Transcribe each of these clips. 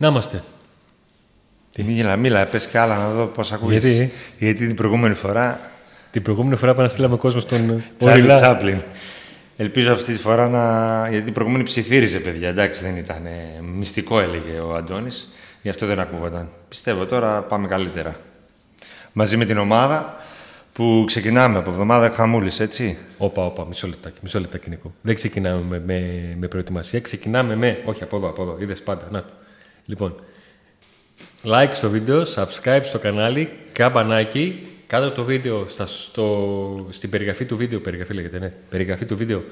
Να είμαστε. Μίλα, μίλα, πες κι άλλα να δω πώς ακούγεις. Γιατί; Γιατί την προηγούμενη φορά Την προηγούμενη φορά που στείλαμε κόσμο στον Τσάρλι Οριλά. Τσάπλιν. Ελπίζω αυτή τη φορά να... Γιατί την προηγούμενη ψιθύριζε, παιδιά. Εντάξει, δεν ήταν ε, μυστικό, έλεγε ο Αντώνης. Γι' αυτό δεν ακούγονταν. Πιστεύω τώρα πάμε καλύτερα. Μαζί με την ομάδα που ξεκινάμε από εβδομάδα χαμούλης, έτσι. Όπα, όπα, μισό λεπτάκι, μισό λεπτάκι, Νίκο. Δεν ξεκινάμε με, με, με προετοιμασία, ξεκινάμε με. Όχι, από εδώ, από εδώ. Είδες πάντα. Να το. Λοιπόν, like στο βίντεο, subscribe στο κανάλι, καμπανάκι, κάτω από το βίντεο, στα, στο, στην περιγραφή του βίντεο, περιγραφή λέγεται, ναι, περιγραφή του βίντεο,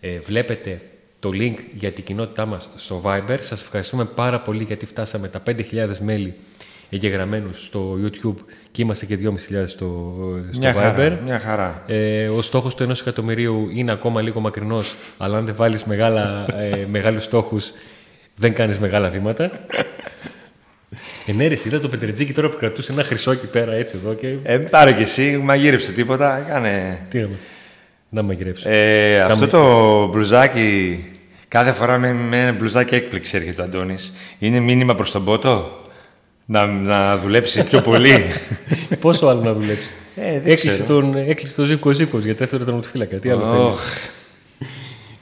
ε, βλέπετε το link για την κοινότητά μας στο Viber. Σας ευχαριστούμε πάρα πολύ γιατί φτάσαμε τα 5.000 μέλη εγγεγραμμένους στο YouTube και είμαστε και 2.500 στο, στο Μια Viber. χαρά, μια χαρά. Ε, ο στόχος του ενός εκατομμυρίου είναι ακόμα λίγο μακρινός, αλλά αν δεν βάλεις μεγάλα, ε, μεγάλους στόχους, δεν κάνεις μεγάλα βήματα. Ε, ναι, ρε, εσύ, είδα το πετρετζίκι τώρα που κρατούσε ένα χρυσό εκεί πέρα, έτσι εδώ και... Ε, πάρε κι εσύ, μαγείρεψε τίποτα. Κάνε... Τι να, να μαγειρέψω. Ε, αυτό Κάμε- το μπλουζάκι, κάθε φορά με, με ένα μπλουζάκι έκπληξη έρχεται ο Αντώνης. Είναι μήνυμα προς τον πότο; Να, να δουλέψει πιο πολύ; Πόσο άλλο να δουλέψει; Ε, δεν έκλεισε, ξέρω. τον, έκλεισε τον Ζήκο Ζήκος για δεύτερο τερματοφύλακα. Τι άλλο Ωχ. θέλεις;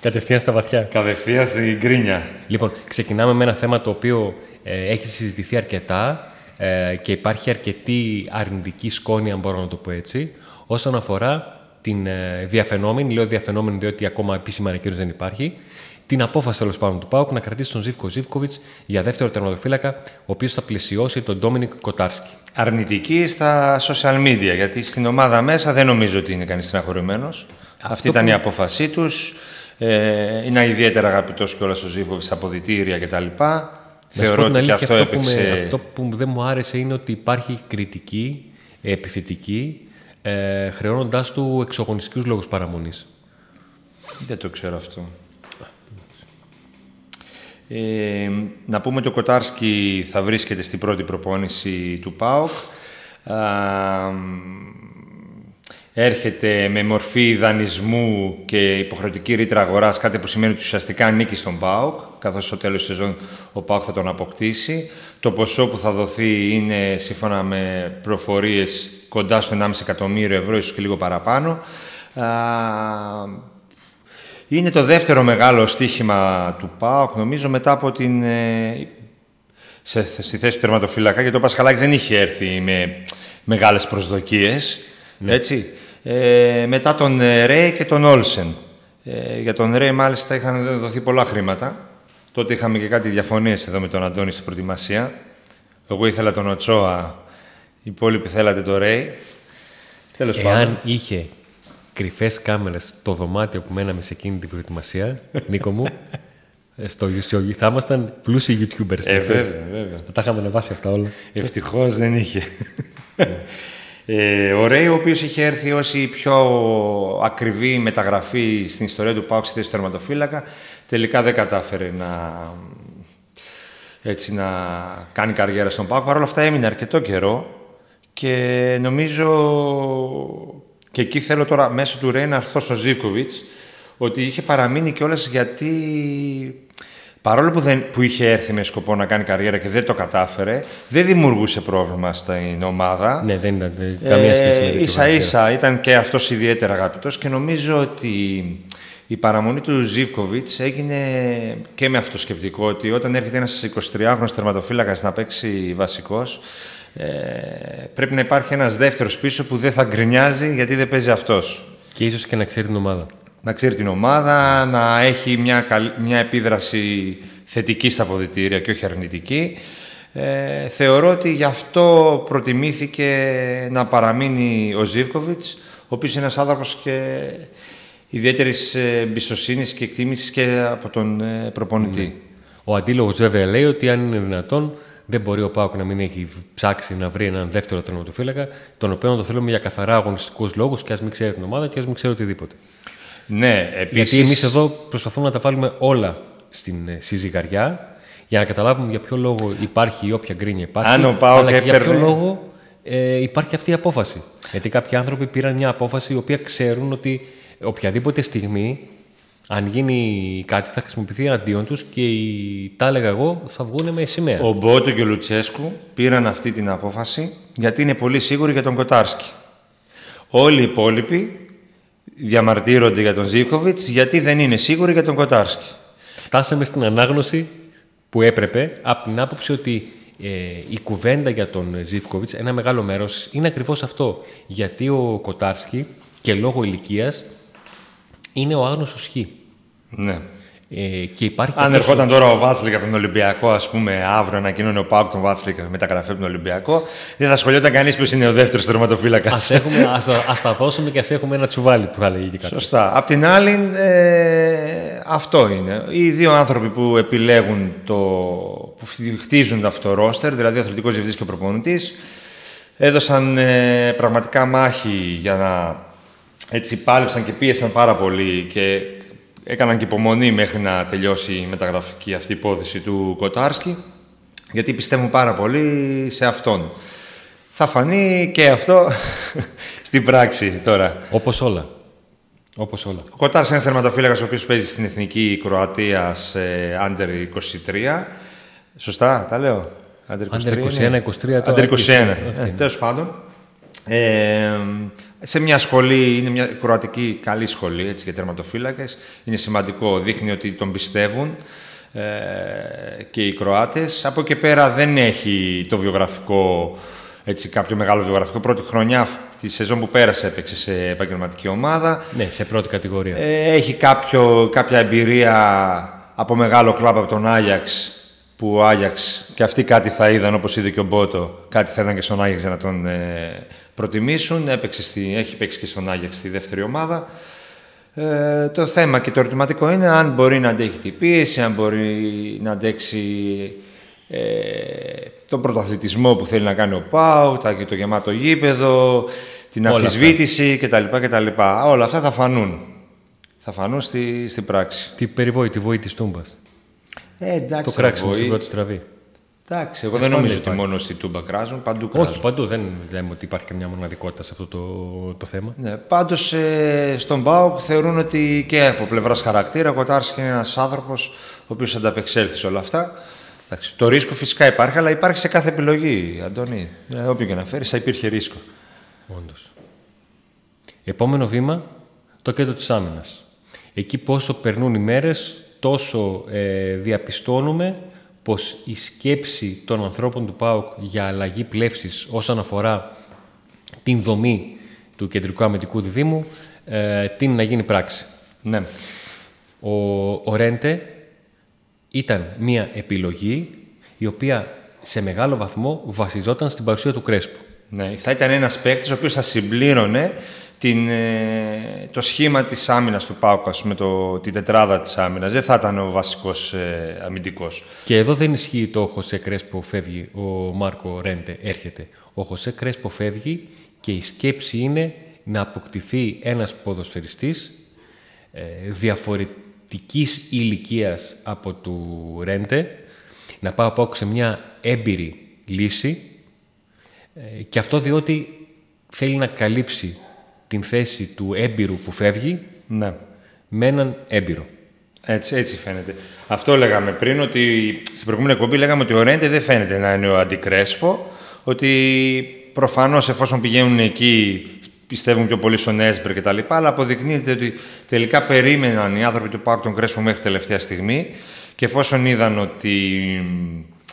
Κατευθείαν στα βαθιά. Κατευθείαν στην γκρίνια. Λοιπόν, ξεκινάμε με ένα θέμα το οποίο ε, έχει συζητηθεί αρκετά ε, και υπάρχει αρκετή αρνητική σκόνη, αν μπορώ να το πω έτσι, όσον αφορά την ε, διαφαινόμενη, λέω διαφαινόμενη διότι ακόμα επίσημα ανακοίνωση δεν υπάρχει, την απόφαση τέλος πάντων του ΠΑΟΚ να κρατήσει τον Ζήφκο Ζήφκοβιτς για δεύτερο τερματοφύλακα, ο οποίος θα πλαισιώσει τον Ντόμινικ Κοτάρσκι. Αρνητική στα social media, γιατί στην ομάδα μέσα δεν νομίζω ότι είναι κανείς στεναχωρημένος. Αυτή ήταν που- η απόφασή τους. Ε, είναι ιδιαίτερα αγαπητός και όλα ο Ζήφκοβιτς στα αποδητήρια κτλ. Να σου Θεωρώ πω ότι την και αλήθεια, αυτό αυτό, που έπαιξε... με- αυτό που δεν μου άρεσε είναι ότι υπάρχει κριτική, επιθετική, ε, χρεώνοντάς του εξωγωνιστικούς λόγους παραμονής. Δεν το ξέρω αυτό. Ε, να πούμε ότι ο Κοτάρσκι θα βρίσκεται στην πρώτη προπόνηση του ΠΑΟΚ. Α, έρχεται με μορφή δανεισμού και υποχρεωτική ρήτρα αγοράς, κάτι που σημαίνει ότι ουσιαστικά ανήκει στον ΠΑΟΚ, καθώς στο τέλος της σεζόν ο ΠΑΟΚ θα τον αποκτήσει. Το ποσό που θα δοθεί είναι, σύμφωνα με προφορίες, κοντά στο 1,5 εκατομμύριο ευρώ, ίσως και λίγο παραπάνω. Α, είναι το δεύτερο μεγάλο στοίχημα του ΠΑΟΚ, νομίζω, μετά από την... ε, σε, στη θέση του τερματοφύλακα, γιατί ο Πασχαλάκης δεν είχε έρθει με μεγάλες προσδοκίες, έτσι. Ε, μετά τον ε, Ρέι και τον Όλσεν. Ε, για τον Ρέι, μάλιστα, είχαν δοθεί πολλά χρήματα. Τότε είχαμε και κάτι διαφωνίες εδώ με τον Αντώνη στην προετοιμασία. Εγώ ήθελα τον Οτσόα, οι υπόλοιποι θέλατε τον Ρέι. Τέλος πάντων. Εάν είχε κρυφές κάμερες το δωμάτιο που μέναμε σε εκείνη την προετοιμασία, Νίκο μου, ε, στο YouTube, θα ήμασταν πλούσιοι YouTubers. Ε, να ξέρεις. βέβαια, βέβαια. Θα τα είχαμε ανεβάσει αυτά όλα. Ευτυχώς δεν είχε. Ε, ο Ρέι, ο οποίος είχε έρθει ως η πιο ακριβή μεταγραφή στην ιστορία του Πάουξ στη θέση του τερματοφύλακα, τελικά δεν κατάφερε να, έτσι, να κάνει καριέρα στον Πάουκ. Παρ' όλα αυτά έμεινε αρκετό καιρό και νομίζω και εκεί θέλω τώρα μέσω του Ρέι να έρθω στο Ζίκοβιτς ότι είχε παραμείνει κιόλας γιατί παρόλο που, δεν, που είχε έρθει με σκοπό να κάνει καριέρα και δεν το κατάφερε, δεν δημιουργούσε πρόβλημα στην ομάδα. Ναι, δεν ήταν ε, καμία σχέση με Ε, την ίσα ίσα ήταν και αυτός ιδιαίτερα αγαπητός και νομίζω ότι η παραμονή του Ζίβκοβιτς έγινε και με αυτό το σκεπτικό ότι όταν έρχεται ένας 23χρονος τερματοφύλακας να παίξει βασικός ε, πρέπει να υπάρχει ένας δεύτερος πίσω που δεν θα γκρινιάζει γιατί δεν παίζει αυτός. Και ίσως και να ξέρει την ομάδα. Να ξέρει την ομάδα, να έχει μια, καλ- μια επίδραση θετική στα αποδητήρια και όχι αρνητική. Ε, θεωρώ ότι γι' αυτό προτιμήθηκε να παραμείνει ο Ζίβκοβιτς, ο οποίος είναι ένας άνθρωπος και ιδιαίτερης ε, εμπιστοσύνης και εκτίμησης και από τον ε, προπονητή. Ο αντίλογος βέβαια λέει ότι αν είναι δυνατόν, δεν μπορεί ο Πάουκ να μην έχει ψάξει να βρει έναν δεύτερο τερματοφύλακα, τον οποίο να το θέλουμε για καθαρά αγωνιστικούς λόγους και ας μην ξέρει την ομάδα και ας μην ξέρει οτιδήποτε. Ναι, επίσης... Γιατί εμείς εδώ προσπαθούμε να τα βάλουμε όλα στην ε, συζυγαριά για να καταλάβουμε για ποιο λόγο υπάρχει η όποια γκρίνια υπάρχει. Αν ο ΠΑΟΚ αλλά και για ποιο έπαιρνε- λόγο ε, υπάρχει αυτή η απόφαση. Γιατί κάποιοι άνθρωποι πήραν μια απόφαση η οποία ξέρουν ότι οποιαδήποτε στιγμή Αν γίνει κάτι θα χρησιμοποιηθεί αντίον τους και οι, τα έλεγα εγώ θα βγουν με σημαία. Ο Μπότο και ο Λουτσέσκου πήραν αυτή την απόφαση γιατί είναι πολύ σίγουροι για τον Κοτάρσκι. Όλοι οι υπόλοιποι διαμαρτύρονται για τον Ζίβκοβιτς γιατί δεν είναι σίγουροι για τον Κοτάρσκι. Φτάσαμε στην ανάγνωση που έπρεπε από την άποψη ότι ε, η κουβέντα για τον Ζίβκοβιτς, ένα μεγάλο μέρος, είναι ακριβώς αυτό. Γιατί ο Κοτάρσκι και λόγω ηλικίας είναι ο άγνωστος χ. Ναι. Ε, και υπάρχει Αν αυτός ο- ερχόταν τώρα ο Βάτσλικ από τον Ολυμπιακό, ας πούμε, αύριο ανακοινώνει ο ΠΑΟΚ τον Βάτσλικ μεταγραφή από τον Ολυμπιακό, δεν θα ασχολιόταν κανείς ποιος είναι ο δεύτερος τερματοφύλακας. Ας, έχουμε, ας, τα- ας τα δώσουμε και ας έχουμε ένα τσουβάλι που θα λέγει και κάποιος. Σωστά. Απ' την άλλη, ε, αυτό είναι. Οι δύο άνθρωποι που επιλέγουν το. που χτίζουν αυτό το ρόστερ, δηλαδή ο αθλητικός διευθυντής και ο προπονητής, έδωσαν ε, πραγματικά μάχη για να. Έτσι πάλεψαν και πίεσαν πάρα πολύ και έκαναν και υπομονή μέχρι να τελειώσει η μεταγραφική αυτή υπόθεση του Κοτάρσκι, γιατί πιστεύουν πάρα πολύ σε αυτόν. Θα φανεί και αυτό στην πράξη τώρα. Όπως όλα. Όπως όλα. Ο Κοτάρ είναι ένας θερματοφύλακας ο οποίος παίζει στην εθνική Κροατία σε Under 23. Σωστά, τα λέω. Under 23. Under 21, είναι. 23, τώρα Under 21. εκεί, Ε, αυτή. Τέλος πάντων. Ε, σε μια σχολή, είναι μια κροατική καλή σχολή έτσι, για τερματοφύλακες. Είναι σημαντικό, δείχνει ότι τον πιστεύουν ε, και οι Κροάτες. Από εκεί πέρα δεν έχει το βιογραφικό, έτσι, κάποιο μεγάλο βιογραφικό. Πρώτη χρονιά τη σεζόν που πέρασε έπαιξε σε επαγγελματική ομάδα. Ναι, σε πρώτη κατηγορία. Ε, έχει κάποιο, κάποια εμπειρία από μεγάλο κλαμπ από τον Άγιαξ που ο Άγιαξ και αυτοί κάτι θα είδαν όπως είδε και ο Μπότο κάτι θα είδαν και στον Άγιαξ για να τον ε, προτιμήσουν Έπαιξε στη, έχει παίξει και στον Άγιαξ στη δεύτερη ομάδα ε, το θέμα και το ερωτηματικό είναι αν μπορεί να αντέχει την πίεση αν μπορεί να αντέξει ε, τον πρωταθλητισμό που θέλει να κάνει ο Πάου, τα, και το γεμάτο γήπεδο, την Όλα αμφισβήτηση κτλ, κτλ. Όλα αυτά θα φανούν. Θα φανούν στη, στην πράξη. Τη περιβόητη, τη βοή της Τούμπας. Ε, εντάξει, Το κράξιμο εγώ, στην ή- πρώτη στραβή. Εντάξει, εγώ δεν πάντα νομίζω ότι υπάρχει. μόνο στη Τούμπα κράζουν, παντού κράζουν. Όχι, παντού δεν λέμε ότι υπάρχει καμιά μοναδικότητα σε αυτό το, το θέμα. Ναι, πάντως ε, στον ΠΑΟΚ θεωρούν ότι και από πλευράς χαρακτήρα ο Κοτάρσκι είναι ένας άνθρωπος ο οποίος θα ανταπεξέλθει σε όλα αυτά. Εντάξει, το ρίσκο φυσικά υπάρχει, αλλά υπάρχει σε κάθε επιλογή, Αντώνη. Ε, όποιο και να φέρεις θα υπήρχε ρίσκο. Όντως. Επόμενο βήμα, το κέντρο της άμυνας. Εκεί πόσο περνούν οι μέρες, τόσο ε, διαπιστώνουμε πως η σκέψη των ανθρώπων του ΠΑΟΚ για αλλαγή πλεύσης όσον αφορά την δομή του κεντρικού αμυντικού διδήμου ε, την να γίνει πράξη. Ναι. Ο, ο Ρέντε ήταν μια επιλογή η οποία σε μεγάλο βαθμό βασιζόταν στην παρουσία του Κρέσπου. Ναι, θα ήταν ένας παίκτης ο οποίος θα συμπλήρωνε την, ε, το σχήμα της άμυνας του ΠΑΟΚ, ας πούμε, το, την τετράδα της άμυνας. Δεν θα ήταν ο βασικός ε, αμυντικός. Και εδώ δεν ισχύει το Χωσέ Κρέσπο φεύγει, ο Μάρκο Ρέντε έρχεται. Ο Χωσέ Κρέσπο φεύγει και η σκέψη είναι να αποκτηθεί ένας ποδοσφαιριστής ε, διαφορετικής ηλικίας από του Ρέντε, να πάω από σε μια έμπειρη λύση ε, και αυτό διότι θέλει να καλύψει την θέση του έμπειρου που φεύγει Ναι. με έναν έμπειρο. Έτσι, έτσι φαίνεται. Αυτό λέγαμε πριν, ότι στην προηγούμενη εκπομπή λέγαμε ότι ο Ρέντε δεν φαίνεται να είναι ο αντικρέσπο, ότι προφανώς εφόσον πηγαίνουν εκεί πιστεύουν πιο πολύ στον Έσμπερ και τα λοιπά, αλλά αποδεικνύεται ότι τελικά περίμεναν οι άνθρωποι του Πάουκ τον Κρέσπο μέχρι τελευταία στιγμή και εφόσον είδαν ότι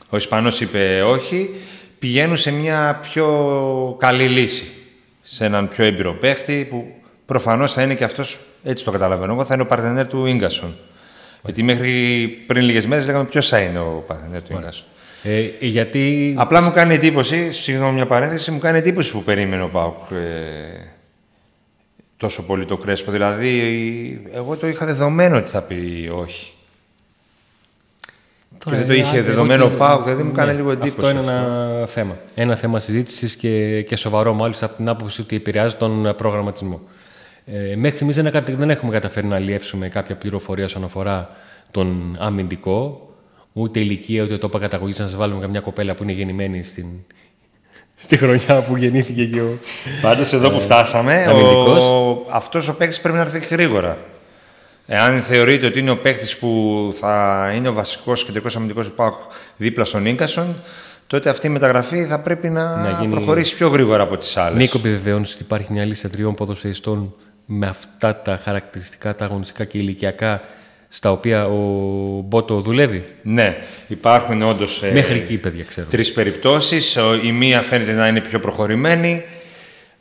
ο Ισπανός είπε όχι, πηγαίνουν σε μια πιο καλή λύση. Σε έναν πιο έμπειρο παίχτη που προφανώς θα είναι και αυτός, έτσι το καταλαβαίνω εγώ, θα είναι ο παρτενέρ του Ίγκασον. Γιατί μέχρι πριν λίγες μέρες λέγαμε ποιος θα είναι ο παρτενέρ του Ίγκασον. Ε, γιατί Απλά μου κάνει εντύπωση, συγγνώμη μια παρένθεση, μου κάνει εντύπωση που περίμενε ο Πάουκ ε, τόσο πολύ το Κρέσπο. Δηλαδή, εγώ το είχα δεδομένο ότι θα πει όχι. Τώρα, δεν το ε, είχε εγώ δεδομένο και- ο ΠΑΟΚ, δηλαδή μου κάνει Ναι, λίγο εντύπωση Αυτό είναι ένα θέμα. Ένα θέμα συζήτησης και, και σοβαρό, μάλιστα από την άποψη ότι επηρεάζει τον προγραμματισμό. Ε, μέχρι στιγμής δεν, εκα- δεν έχουμε καταφέρει να αλλιεύσουμε κάποια πληροφορία όσον αφορά τον αμυντικό, ούτε ηλικία, ούτε τόπο καταγωγής. Να σας βάλουμε καμιά κοπέλα που είναι γεννημένη στην, στη χρονιά που γεννήθηκε και ο. Πάντως εδώ που φτάσαμε, αμυντικός. ο, αυτός ο παίκτης πρέπει να έρθει γρήγορα. Εάν θεωρείτε ότι είναι ο παίχτης που θα είναι ο βασικός κεντρικός αμυντικός του ΠΑΟΚ δίπλα στον Νίκασον, τότε αυτή η μεταγραφή θα πρέπει να, Να γίνει- προχωρήσει πιο γρήγορα από τις άλλες. Νίκο, επιβεβαιώνεις ότι υπάρχει μια λίστα τριών ποδοσφαιριστών με αυτά τα χαρακτηριστικά, τα αγωνιστικά και ηλικιακά, στα οποία ο Μπότο δουλεύει; Ναι, υπάρχουν όντως ε, Μέχρι εκεί, παιδιά, ξέρω. τρεις περιπτώσεις. Η μία φαίνεται να είναι πιο προχωρημένη.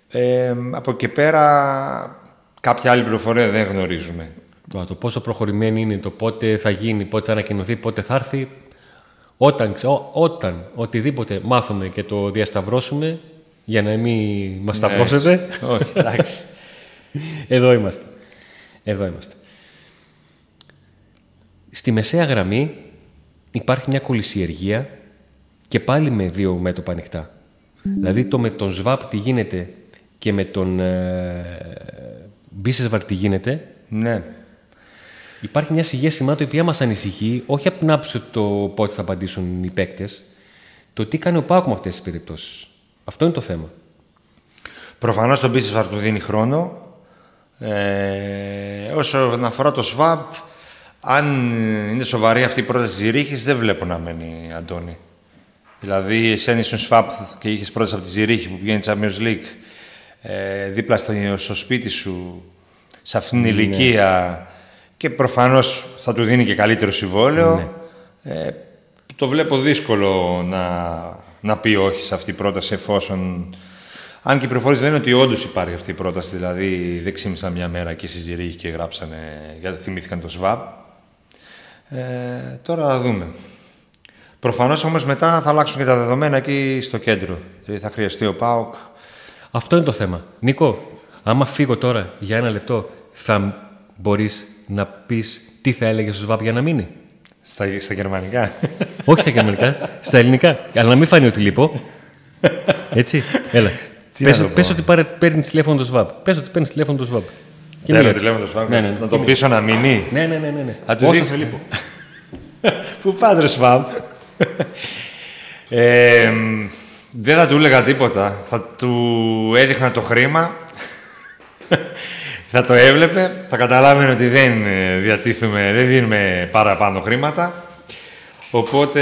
Ε, από εκεί πέρα, κάποια άλλη πληροφορία δεν γνωρίζουμε. Τώρα, το πόσο προχωρημένη είναι, το πότε θα γίνει, πότε θα ανακοινωθεί, πότε θα έρθει. Όταν, ξε- ό, όταν οτιδήποτε μάθουμε και το διασταυρώσουμε, για να μην μας σταυρώσετε, Όχι, εντάξει. εδώ είμαστε. Εδώ είμαστε. Στη μεσαία γραμμή υπάρχει μια κολυσιεργία και πάλι με δύο μέτωπα ανοιχτά. Δηλαδή το με τον Σβάπ τι γίνεται και με τον ε, Μπίσεσβαρ τι γίνεται, ναι. Υπάρχει μια σιγή σημάτων η οποία μας ανησυχεί, όχι από την άποψη το πότε θα απαντήσουν οι παίκτες, το τι κάνει ο Πάουκ με αυτές τις περιπτώσεις. Αυτό είναι το θέμα. Προφανώς τον Μπίσεσβαρ του δίνει χρόνο. Ε, όσον αφορά το ΣΒΑΠ, αν είναι σοβαρή αυτή η πρόταση της Ζηρίχης, δεν βλέπω να μένει Αντώνη. Δηλαδή, εσένα ήσουν ΣΒΑΠ και είχες πρόταση από τη Ζηρίχη που πηγαίνει Champions League ε, δίπλα στο, στο σπίτι σου, σε αυτήν την ηλικία και προφανώς θα του δίνει και καλύτερο συμβόλαιο. Ε, το βλέπω δύσκολο να, να πει όχι σε αυτή η πρόταση εφόσον... Αν και οι πληροφορίε λένε ότι όντως υπάρχει αυτή η πρόταση, δηλαδή δεν ξύμισαν μια μέρα και στη Ζηρίχη και γράψανε γιατί θυμήθηκαν το ΣΒΑΠ. Ε, τώρα θα δούμε. Προφανώς όμως μετά θα αλλάξουν και τα δεδομένα εκεί στο κέντρο. Δηλαδή θα χρειαστεί ο ΠΑΟΚ. Αυτό είναι το θέμα. Νίκο, άμα φύγω τώρα για ένα λεπτό, θα μπορείς να πεις τι θα έλεγε στο ΣΒΑΠ για να μείνει. Στα, στα γερμανικά. όχι στα γερμανικά, στα ελληνικά. Αλλά να μην φανεί ότι λείπω. Έτσι, έλα. Τι πες, να το πω. πες ότι πάρε, παίρνεις τηλέφωνο το ΣΒΑΠ. Πες ότι παίρνεις τηλέφωνο το ΣΒΑΠ. Και Θέλω μίλα. τηλέφωνο στο Ναι, ναι, ναι. Να Και τον μίλα. πείσω να μείνει. Ναι, ναι, ναι. ναι, ναι. Θα του Όσο δείξω. σε λείπω. Πού πας ρε Σβάμπ. ε, μ, δεν θα του έλεγα τίποτα. Θα του έδειχνα το χρήμα. Θα το έβλεπε. Θα καταλάβαινε ότι δεν ε, διατίθουμε, δεν δίνουμε παραπάνω χρήματα. Οπότε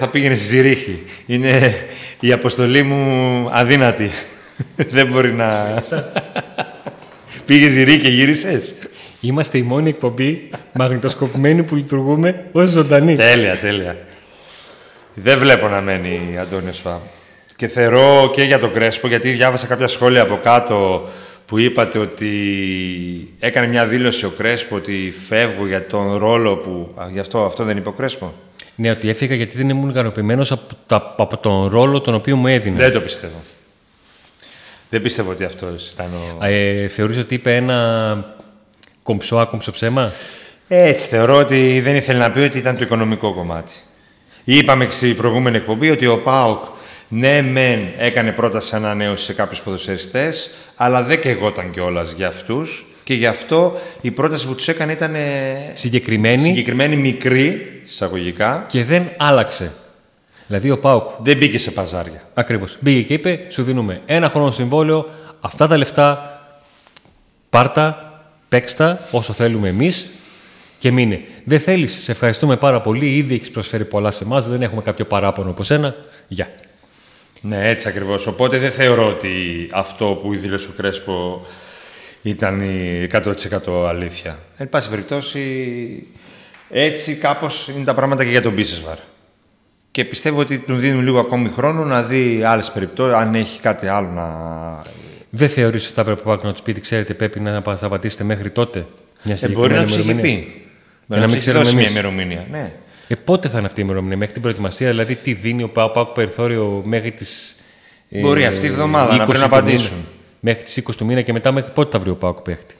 θα πήγαινε στη Ζηρίχη. Είναι η αποστολή μου αδύνατη. δεν μπορεί να... Πήγες Ζηρίχη και γύρισες. Είμαστε η μόνη εκπομπή μαγνητοσκοπημένη που λειτουργούμε ως ζωντανή. Τέλεια, τέλεια. Δεν βλέπω να μένει η Αντώνιος Σφάμ. Και θεωρώ και για τον Κρέσπο, γιατί διάβασα κάποια σχόλια από κάτω που είπατε ότι έκανε μια δήλωση ο Κρέσπο ότι φεύγω για τον ρόλο που... Α, γι' αυτό, αυτό δεν είπε ο Κρέσπο; Ναι, ότι έφυγα γιατί δεν ήμουν ικανοποιημένος από, τα- από τον ρόλο τον οποίο μου έδινε. Δεν το πιστεύω. Δεν πιστεύω ότι αυτό ήταν ο... Ε, θεωρείς ότι είπε ένα κομψό άκομψο ψέμα; Έτσι, θεωρώ ότι δεν ήθελε να πει ότι ήταν το οικονομικό κομμάτι. Είπαμε και στην προηγούμενη εκπομπή ότι ο ΠΑΟΚ ναι, μεν έκανε πρόταση ανανέωση σε κάποιους ποδοσφαιριστές, αλλά δεν καιγόταν κιόλας για αυτούς. Και γι' αυτό η πρόταση που τους έκανε ήταν ε, Συγκεκριμένη συγκεκριμένη, μικρή, εισαγωγικά. και δεν άλλαξε. Δηλαδή ο Πάουκ Δεν μπήκε σε παζάρια. ακριβώς μπήκε και είπε σου δίνουμε ένα χρόνο συμβόλαιο, αυτά τα λεφτά πάρτα, παίξτα όσο θέλουμε εμείς και μείνε. Δεν θέλεις, σε ευχαριστούμε πάρα πολύ, ήδη έχεις προσφέρει πολλά σε εμάς, δεν έχουμε κάποιο παράπονο από σένα. Γεια. Ναι, έτσι ακριβώς. Οπότε δεν θεωρώ ότι αυτό που δήλωσε ο Κρέσπο ήταν η 100% αλήθεια. Εν πάση περιπτώσει, έτσι κάπως είναι τα πράγματα και για τον Μπίσεσβαρ. Και πιστεύω ότι του δίνουν λίγο ακόμη χρόνο να δει άλλες περιπτώσεις, αν έχει κάτι άλλο να... Δεν θεωρείς ότι θα έπρεπε ο Πάουκ να του πει, ξέρετε, πρέπει να πα- θα πατήσετε μέχρι τότε. Μια Ε, μπορεί να συγκεκριμένη τους έχει ημερομηνία; πει. να να μην τους έχει ξέρουμε δώσει μια εμείς. ημερομηνία. Ναι. Ε, πότε θα είναι αυτή η ημερομηνία, μέχρι την προετοιμασία, δηλαδή τι δίνει ο Πάουκ Πάουκ περιθώριο μέχρι τις. Μπορεί αυτή η εβδομάδα να πρέπει να απαντήσουν. Μέχρι τις 20 του μήνα και μετά μέχρι πότε θα βρει ο Πάουκ παίχτη.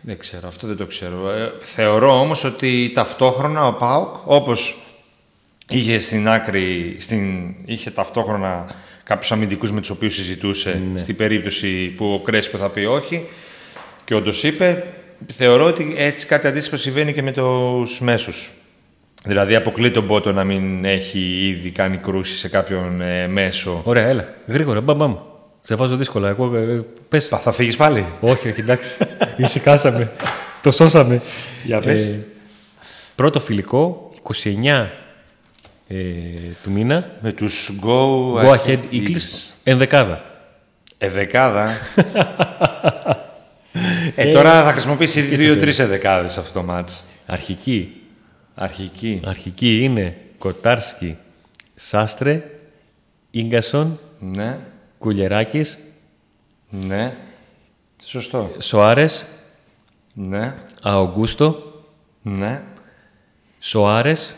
Δεν ξέρω, αυτό δεν το ξέρω. Ε, θεωρώ όμως ότι ταυτόχρονα ο ΠΑΟΚ, όπως είχε στην άκρη, στην, είχε ταυτόχρονα κάποιους αμυντικούς με τους οποίους συζητούσε στην περίπτωση που ο Κρέσπο θα πει όχι και όντως είπε, θεωρώ ότι έτσι κάτι αντίστοιχο συμβαίνει και με τους μέσους. Δηλαδή αποκλεί τον Πότο να μην έχει ήδη κάνει κρούση σε κάποιον ε, μέσο. Ωραία, έλα. Γρήγορα, μπαμ, μπαμ. Σε βάζω δύσκολα. Εγώ, ε, πες. Πα, θα φύγεις πάλι; όχι, όχι, εντάξει. Ησυχάσαμε. το σώσαμε. Για πες. Ε, πρώτο φιλικό, 29 ε, του μήνα. Με τους Go, Go Ahead Eagles, ενδεκάδα. Εδεκάδα. ε, τώρα θα χρησιμοποιήσει δύο-τρει εδεκάδες αυτό το μάτς. Αρχική. Αρχική. Αρχική είναι Κοτάρσκι, Σάστρε, Ίγκασον, Ναι, Κουλιεράκης, ναι. Σωστό. Σοάρες, Ναι, Αογκούστο, ναι. Σοάρες,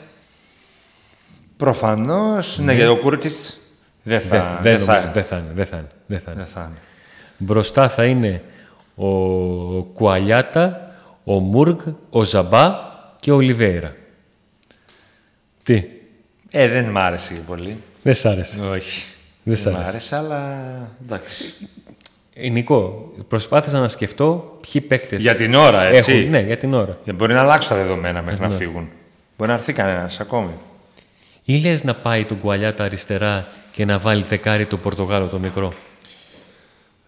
Προφανώς, ναι, για το Κούρτιτς δεν δεν θα, δεν δεν θα, νομίζω, δεν θα είναι, δεν θα είναι, δεν θα είναι. δεν θα είναι. Μπροστά θα είναι ο Κουαλιάτα, ο Μούργ, ο Ζαμπά και ο Ολιβέηρα. Τι, Ε, δεν μ' άρεσε και πολύ. δεν σ' άρεσε. Όχι. Δεν σ' Δεν μ' άρεσε. άρεσε, αλλά εντάξει. Ε, Νικό, προσπάθησα να σκεφτώ ποιοι παίκτες Για την ώρα, έτσι. έχουν. Ναι, για την ώρα. Ε, Μπορεί να αλλάξουν τα δεδομένα μέχρι Ναι. να φύγουν. Μπορεί να έρθει κανένας ακόμη. Ή λες να πάει τον Κουαλιάτα αριστερά και να βάλει δεκάρι τον Πορτογάλο το μικρό;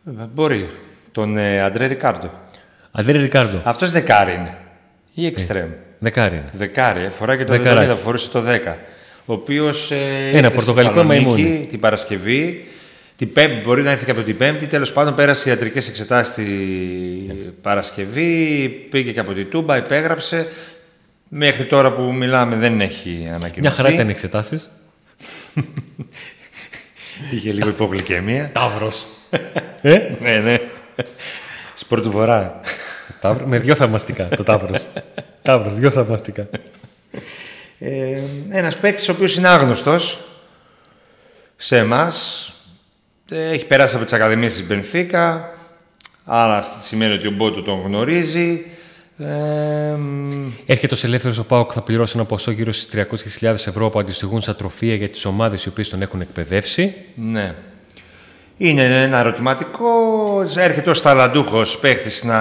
Ε, Μπορεί. Τον ε, Αντρέ Ρικάρντο. Αντρέ Ρικάρντο, Αυτός δεκάρι είναι. Ή εξτρέμ. Δεκάρι είναι. Δεκάρι, ε, φοράει και το Δεκαράκι. δεκάρι, φορούσε το 10. Ο οποίος. Ε, Ένα πορτογαλικό μαϊμούνι. Την Παρασκευή. Την πέμπτη, μπορεί να έρθει και από την Πέμπτη. Τέλος πάντων, πέρασε ιατρικές εξετάσεις την Παρασκευή. Πήγε και από την Τούμπα, υπέγραψε. Μέχρι τώρα που μιλάμε δεν έχει ανακοινωθεί. Μια χαρά ήταν οι εξετάσεις. Είχε λίγο υπογλυκαιμία. Ταύρος. ε; ναι, ναι. Σπορ Βορρά. Ταύρος, με δυο θαυμαστικά το Ταύρος. Ταύρος, δυο θαυμαστικά. Ε, ένας παίκτης ο οποίος είναι άγνωστος σε εμάς. Ε, Έχει περάσει από τις ακαδημίες της Μπενφίκα. Άρα σημαίνει ότι ο Μπότο τον γνωρίζει. Ε, μ, Έρχεται ως ελεύθερος ο Πάοκ θα πληρώσει ένα ποσό γύρω στις 300.000 ευρώ που αντιστοιχούν σαν τροφία για τις ομάδες οι οποίες τον έχουν εκπαιδεύσει. ναι. Είναι ένα ερωτηματικό. Έρχεται ως ταλαντούχος παίκτης να,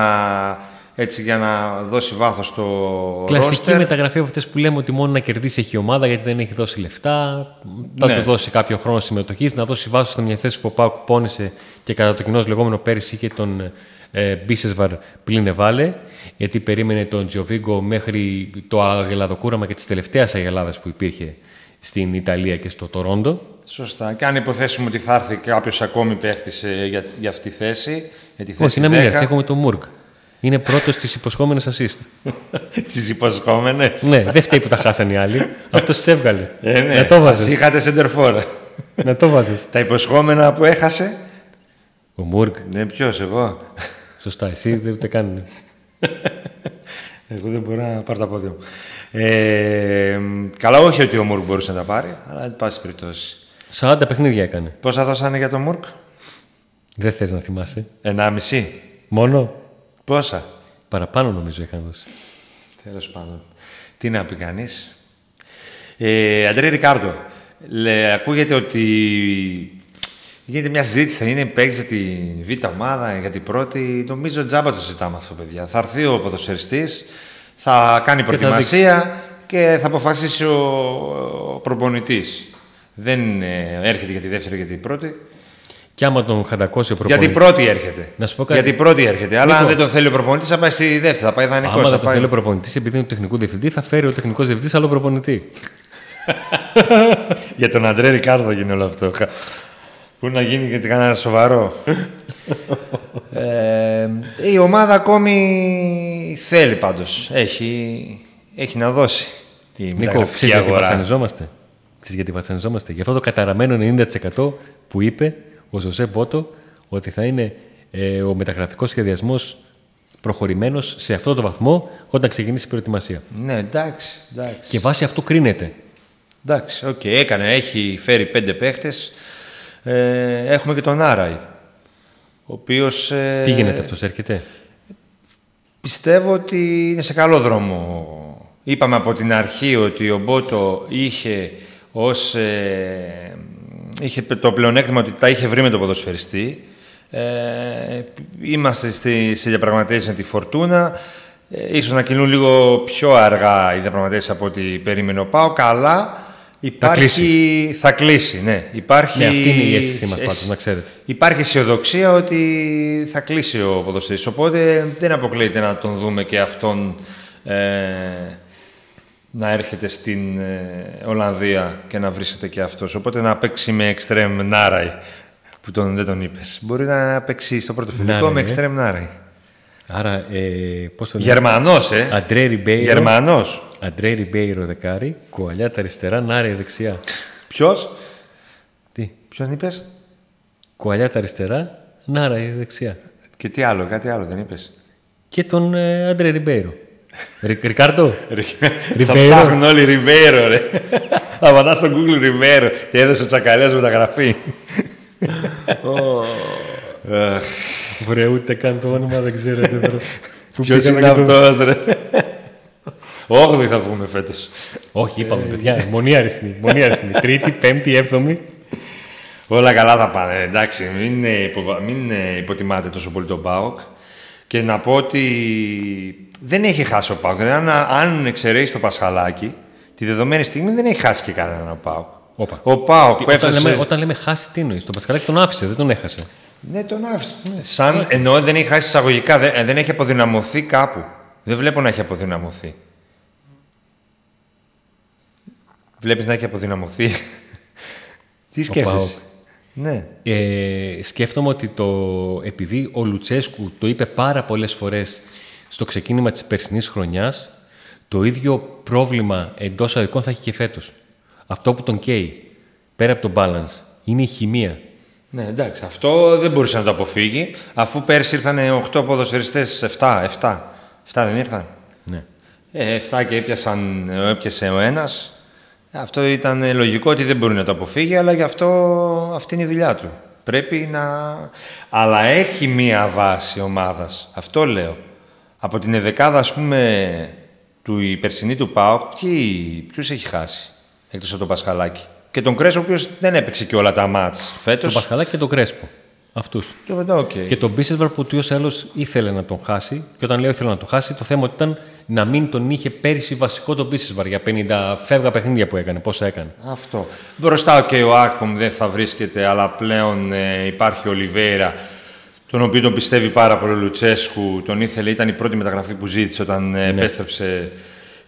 έτσι, για να δώσει βάθος στο Κλασική ρόστερ. μεταγραφή από αυτές που λέμε ότι μόνο να κερδίσει έχει η ομάδα γιατί δεν έχει δώσει λεφτά. Θα Ναι. του δώσει κάποιο χρόνο συμμετοχής, να δώσει βάσο σε μια θέση που ο Πάοκ πόνεσε και κατά το κοινό λεγόμενο πέρυσι είχε τον ε, Μπίσεσβαρ πλην εβάλε. Γιατί περίμενε τον Τζιοβίγκο μέχρι το αγελαδοκούραμα και τη τελευταία αγελάδα που υπήρχε στην Ιταλία και στο Τορόντο. Σωστά. Και αν υποθέσουμε ότι θα έρθει κάποιος ακόμη παίχτης για, για αυτή τη θέση. Για τη θέση Όχι, να μην 10, έρθει, έχουμε τον Μουρκ. Είναι πρώτος στις υποσχόμενες assist. Στις υποσχόμενες. ναι, δεν φταίει που τα χάσαν οι άλλοι. Αυτό τι έβγαλε. Ε, ναι. Να το Ας βάζεις. είχατε σεντερφόρα. να το βάζεις. Τα υποσχόμενα που έχασε. Ο Μουρκ. Ναι, ποιος, εγώ. Σωστά, εσύ δεν ούτε καν. Εγώ δεν μπορώ να πάρω τα πόδια μου. Ε, καλά, όχι ότι ο Μουρκ μπορούσε να τα πάρει, αλλά εν πάση περιπτώσει. 40 παιχνίδια έκανε. Πόσα δώσανε για τον Μουρκ, Δεν θες να θυμάσαι. 1,5. Μόνο Πόσα; παραπάνω νομίζω είχαν δώσει. Τέλος πάντων. Τι να πει κανείς. Ε, Αντρέ Ρικάρντο, λέ, ακούγεται ότι γίνεται μια συζήτηση, θα είναι παίκτης για τη β' ομάδα, για την πρώτη. Νομίζω τζάμπα το συζητάμε αυτό, παιδιά. Θα έρθει ο ποδοσφαιριστής, θα κάνει θα προετοιμασία και θα αποφασίσει ο, ο προπονητής. Δεν ε, έρχεται για τη δεύτερη για την πρώτη. Και άμα τον χαντακώσει ο Για την προπονητής. πρώτη έρχεται. Να σου πω κάτι. Για την πρώτη έρχεται. Αλλά αν Νίκο. δεν τον θέλει ο προπονητής, θα πάει στη δεύτερη. Θα πάει δανεικός. Άμα δεν τον θέλει ο προπονητής, επειδή είναι του τεχνικού διευθυντής, θα φέρει ο τεχνικός διευθυντής άλλο προπονητή. Για τον Αντρέ Ρικάρδο γίνει όλο αυτό. Πού να γίνει γιατί κανένα σοβαρό. ε, η ομάδα ακόμη θέλει πάντως. Έχει, έχει να δώσει. Τη Νίκο, μεταγραφική ξέρεις γιατί αγορά. βασανιζόμαστε; Ξέρεις γιατί βασανιζόμαστε; Για αυτό το καταραμένο 90% που είπε ο Ζωσέ Μπότο ότι θα είναι ε, ο μεταγραφικός σχεδιασμός προχωρημένος σε αυτό το βαθμό όταν ξεκινήσει η προετοιμασία. Ναι, εντάξει. εντάξει. Και βάσει αυτού κρίνεται. Εντάξει, οκ, έκανε, έχει φέρει πέντε παίχτες. Ε, έχουμε και τον Νάρεϊ, ο οποίος... ε, Τι γίνεται αυτός, έρχεται; Πιστεύω ότι είναι σε καλό δρόμο. Είπαμε από την αρχή ότι ο Μπότο είχε, ως, ε, είχε το πλεονέκτημα ότι τα είχε βρει με τον ποδοσφαιριστή. Ε, είμαστε στη, σε διαπραγματεύσεις με τη Φορτούνα. Ε, ίσως να κινούν λίγο πιο αργά οι διαπραγματεύσεις από ό,τι περίμενε ο Πάο. Καλά, Υπάρχει... κλείσει. Θα κλείσει, ναι. Υπάρχει... Ναι, αυτή είναι η αίσθησή μας Ε, πάντως, να ξέρετε. Υπάρχει αισιοδοξία ότι θα κλείσει ο ποδοσφαιριστής. Οπότε δεν αποκλείεται να τον δούμε και αυτόν ε, να έρχεται στην ε, Ολλανδία και να βρίσκεται και αυτός. Οπότε να παίξει με εξτρέμ Νάρεϊ, που τον, δεν τον είπες. Μπορεί να παίξει στο πρώτο φιλικό Νάρεϊ, με ε. εξτρέμ Νάρεϊ. Άρα, ε, πώς το λέμε. Γερμανός, ε. Αντρέ Ριμπέιρο, Γερμανός. Αντρέ Ριμπέιρο δεκάρι, Κουαλιάτα αριστερά, Νάρεϊ δεξιά. Ποιος; Τι, Ποιον είπες; Κουαλιάτα αριστερά, Νάρεϊ δεξιά. Και τι άλλο, κάτι άλλο δεν είπες; Και τον ε, Αντρέ Ριμπέιρο. Ρι- Ρικάρντο, Θα Ριμπέιρο. ψάχνουν όλοι Ριμπέιρο, ρε. Θα πατάς στο Google Ριμπέιρο και έδωσε ο Τσακαλιάς μεταγραφή. Αχ, βρε ούτε καν το όνομα δεν ξέρετε. Βρε. Πού Ποιος πήγαμε είναι και το- αυτός, ρε; Όγδοοι θα βγούμε φέτος. Όχι, είπαμε παιδιά, μονοί αριθμοί. Μονοί αριθμοί. Τρίτοι, πέμπτοι, έβδομοι. Όλα καλά θα πάνε. Εντάξει, μην, ε, υποβα- μην ε, υποτιμάτε τόσο πολύ τον ΠΑΟΚ. Και να πω ότι δεν έχει χάσει ο ΠΑΟΚ. Δηλαδή, αν, αν εξαιρέσει το Πασχαλάκι, τη δεδομένη στιγμή δεν έχει χάσει και κανέναν ο ΠΑΟΚ. Όπα. Ο ΠΑΟΚ που Όταν έφτασε... λέμε, όταν λέμε χάσει, τι εννοείς; Το Πασχαλάκι τον άφησε, δεν τον έχασε. Ναι, τον άφησε. Ναι. Σαν ενώ δεν έχει χάσει εισαγωγικά, δεν, ε, δεν έχει αποδυναμωθεί κάπου. Δεν βλέπω να έχει αποδυναμωθεί. Βλέπεις να έχει αποδυναμωθεί. Τι σκέφτεσαι; ΠΑΟΚ. Ναι. Ε, σκέφτομαι ότι το, επειδή ο Λουτσέσκου το είπε πάρα πολλές φορές στο ξεκίνημα της περσινής χρονιάς, το ίδιο πρόβλημα εντός αδικών θα έχει και φέτος. Αυτό που τον καίει, πέρα από το balance, είναι η χημεία. Ναι, εντάξει. Αυτό δεν μπορούσε να το αποφύγει, αφού πέρσι ήρθαν 8 ποδοσφαιριστές, 7, 7. 7 δεν ήρθαν. Ναι. Ε, 7 και έπιασαν, έπιασε ο ένας. Αυτό ήταν ε, λογικό ότι δεν μπορεί να το αποφύγει, αλλά γι' αυτό αυτή είναι η δουλειά του. Πρέπει να... Αλλά έχει μία βάση ομάδας. Αυτό λέω. Από την ενδεκάδα, ας πούμε, του η περσινή του ΠΑΟΚ, ποιοι- ποιους έχει χάσει, εκτός από τον Πασχαλάκη; Και τον Κρέσπο, ο οποίος δεν έπαιξε και όλα τα ματς Το φέτος. Πασχαλάκη και τον Κρέσπο. Αυτούς. Το, το, οκ. Και τον Μπίσεσβαρ που ούτως ή άλλως ήθελε να τον χάσει. Και όταν λέω ήθελε να τον χάσει, το θέμα ότι ήταν να μην τον είχε πέρυσι βασικό τον Μπίσεσβαρ για 50 φεύγα παιχνίδια που έκανε. Πόσα έκανε. Αυτό. Μπροστά και ο Άκπομ δεν θα βρίσκεται, αλλά πλέον ε, υπάρχει ο Λιβέρα, τον οποίο τον πιστεύει πάρα πολύ ο Λουτσέσκου. Τον ήθελε, ήταν η πρώτη μεταγραφή που ζήτησε όταν ε, επέστρεψε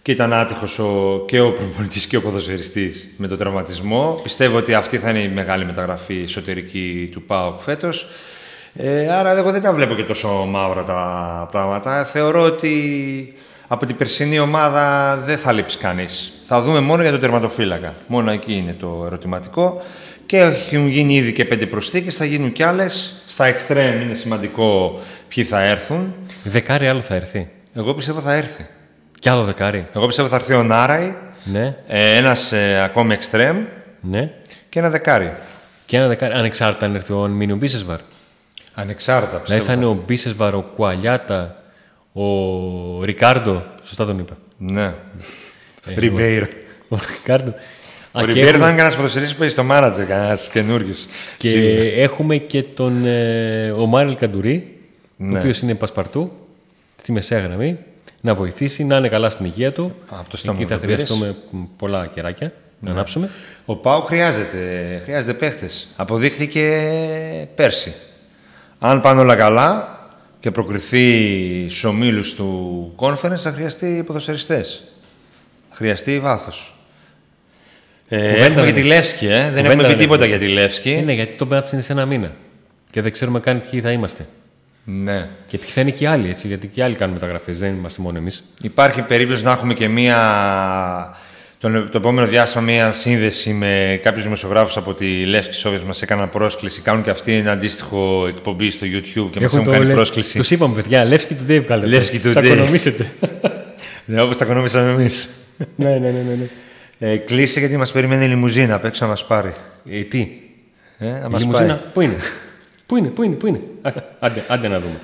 και ήταν άτυχος ο, και ο προπονητής και ο ποδοσφαιριστής με τον τραυματισμό. Πιστεύω ότι αυτή θα είναι η μεγάλη μεταγραφή εσωτερική του ΠΑΟΚ φέτος. Ε, άρα εγώ δεν τα βλέπω και τόσο μαύρα τα πράγματα. Θεωρώ ότι από την περσινή ομάδα δεν θα λείψει κανείς. Θα δούμε μόνο για τον τερματοφύλακα. Μόνο εκεί είναι το ερωτηματικό. Και έχουν γίνει ήδη και πέντε προσθήκες, θα γίνουν κι άλλες. Στα εξτρέμ είναι σημαντικό ποιοι θα έρθουν. Δεκάρι άλλο θα έρθει. Εγώ πιστεύω θα έρθει. Κι άλλο δεκάρι. Εγώ πιστεύω θα έρθει ο Νάραη, Ναι, ε, ένας ε, ακόμη εξτρέμ ναι. και ένα δεκάρι. Και ένα δεκάρι, ανεξάρτητα αν έρθει ο αν μείνει ο Μπίσεσβαρ. Ανεξάρτητα Δηλαδή πιστεύω. θα είναι ο Μπίσεσβαρ, ο Κουαλιάτα, ο Ρικάρντο. Σωστά τον είπα. Ναι. Ριμπέιρο. Ο Ρικάρντο. Ο Α, και Ριμπέιρο έχουμε- θα είναι κανένα ποδοσφαιριστή που παίζει στο μάνατζερ, κανένας καινούριο. Και έχουμε και τον ε, ο Ομάρ Ελ Καντουρί, Ναι. ο οποίος είναι πασπαρτού, στη μεσαία γραμμή, να βοηθήσει, να είναι καλά στην υγεία του. Από το στόμα Εκεί θα μου το πήρες. χρειαστούμε μ, πολλά κεράκια να ανάψουμε. Ο ΠΑΟΚ χρειάζεται, χρειάζεται παίχτες. Αποδείχθηκε πέρσι. Αν πάνε όλα καλά και προκριθεί στους ομίλους του conference, θα χρειαστεί ποδοσφαιριστές. Θα χρειαστεί βάθος. Ε, Κουβέντα έχουμε και δεν τη Λεύσκη, ε. δεν Κουβέντα έχουμε πει δεν τίποτα έχουμε. για τη Λεύσκη. Είναι γιατί το μάτς είναι σε ένα μήνα. Και δεν ξέρουμε καν ποιοι θα είμαστε. Ναι. Και ποιοι θα είναι και οι άλλοι, έτσι, γιατί και οι άλλοι κάνουν μεταγραφές. Δεν είμαστε μόνο εμείς. Υπάρχει περίπτωση να έχουμε και μία, τον, το επόμενο διάστημα μία σύνδεση με κάποιους δημοσιογράφους από τη Λεύσκη Σόβιες μας έκαναν πρόσκληση. Κάνουν και αυτοί ένα αντίστοιχο εκπομπή στο YouTube και μας έχουν κάνει πρόσκληση. Τους είπαμε, παιδιά, Λεύσκη του Dave καλέ. Λεύσκη του Θα Dave. οικονομήσετε. Ναι, όπως τα οικονομήσαμε εμείς. ναι, ναι, ναι. ναι, ναι. Ε, κλείσε γιατί μας περιμένει η λιμουζίνα απ' έξω να μας πάρει. Ε, τι, Ε, να η μας λιμουζίνα, πάει. πού είναι; Πού είναι, πού είναι, πού είναι; Α, άντε, άντε να δούμε.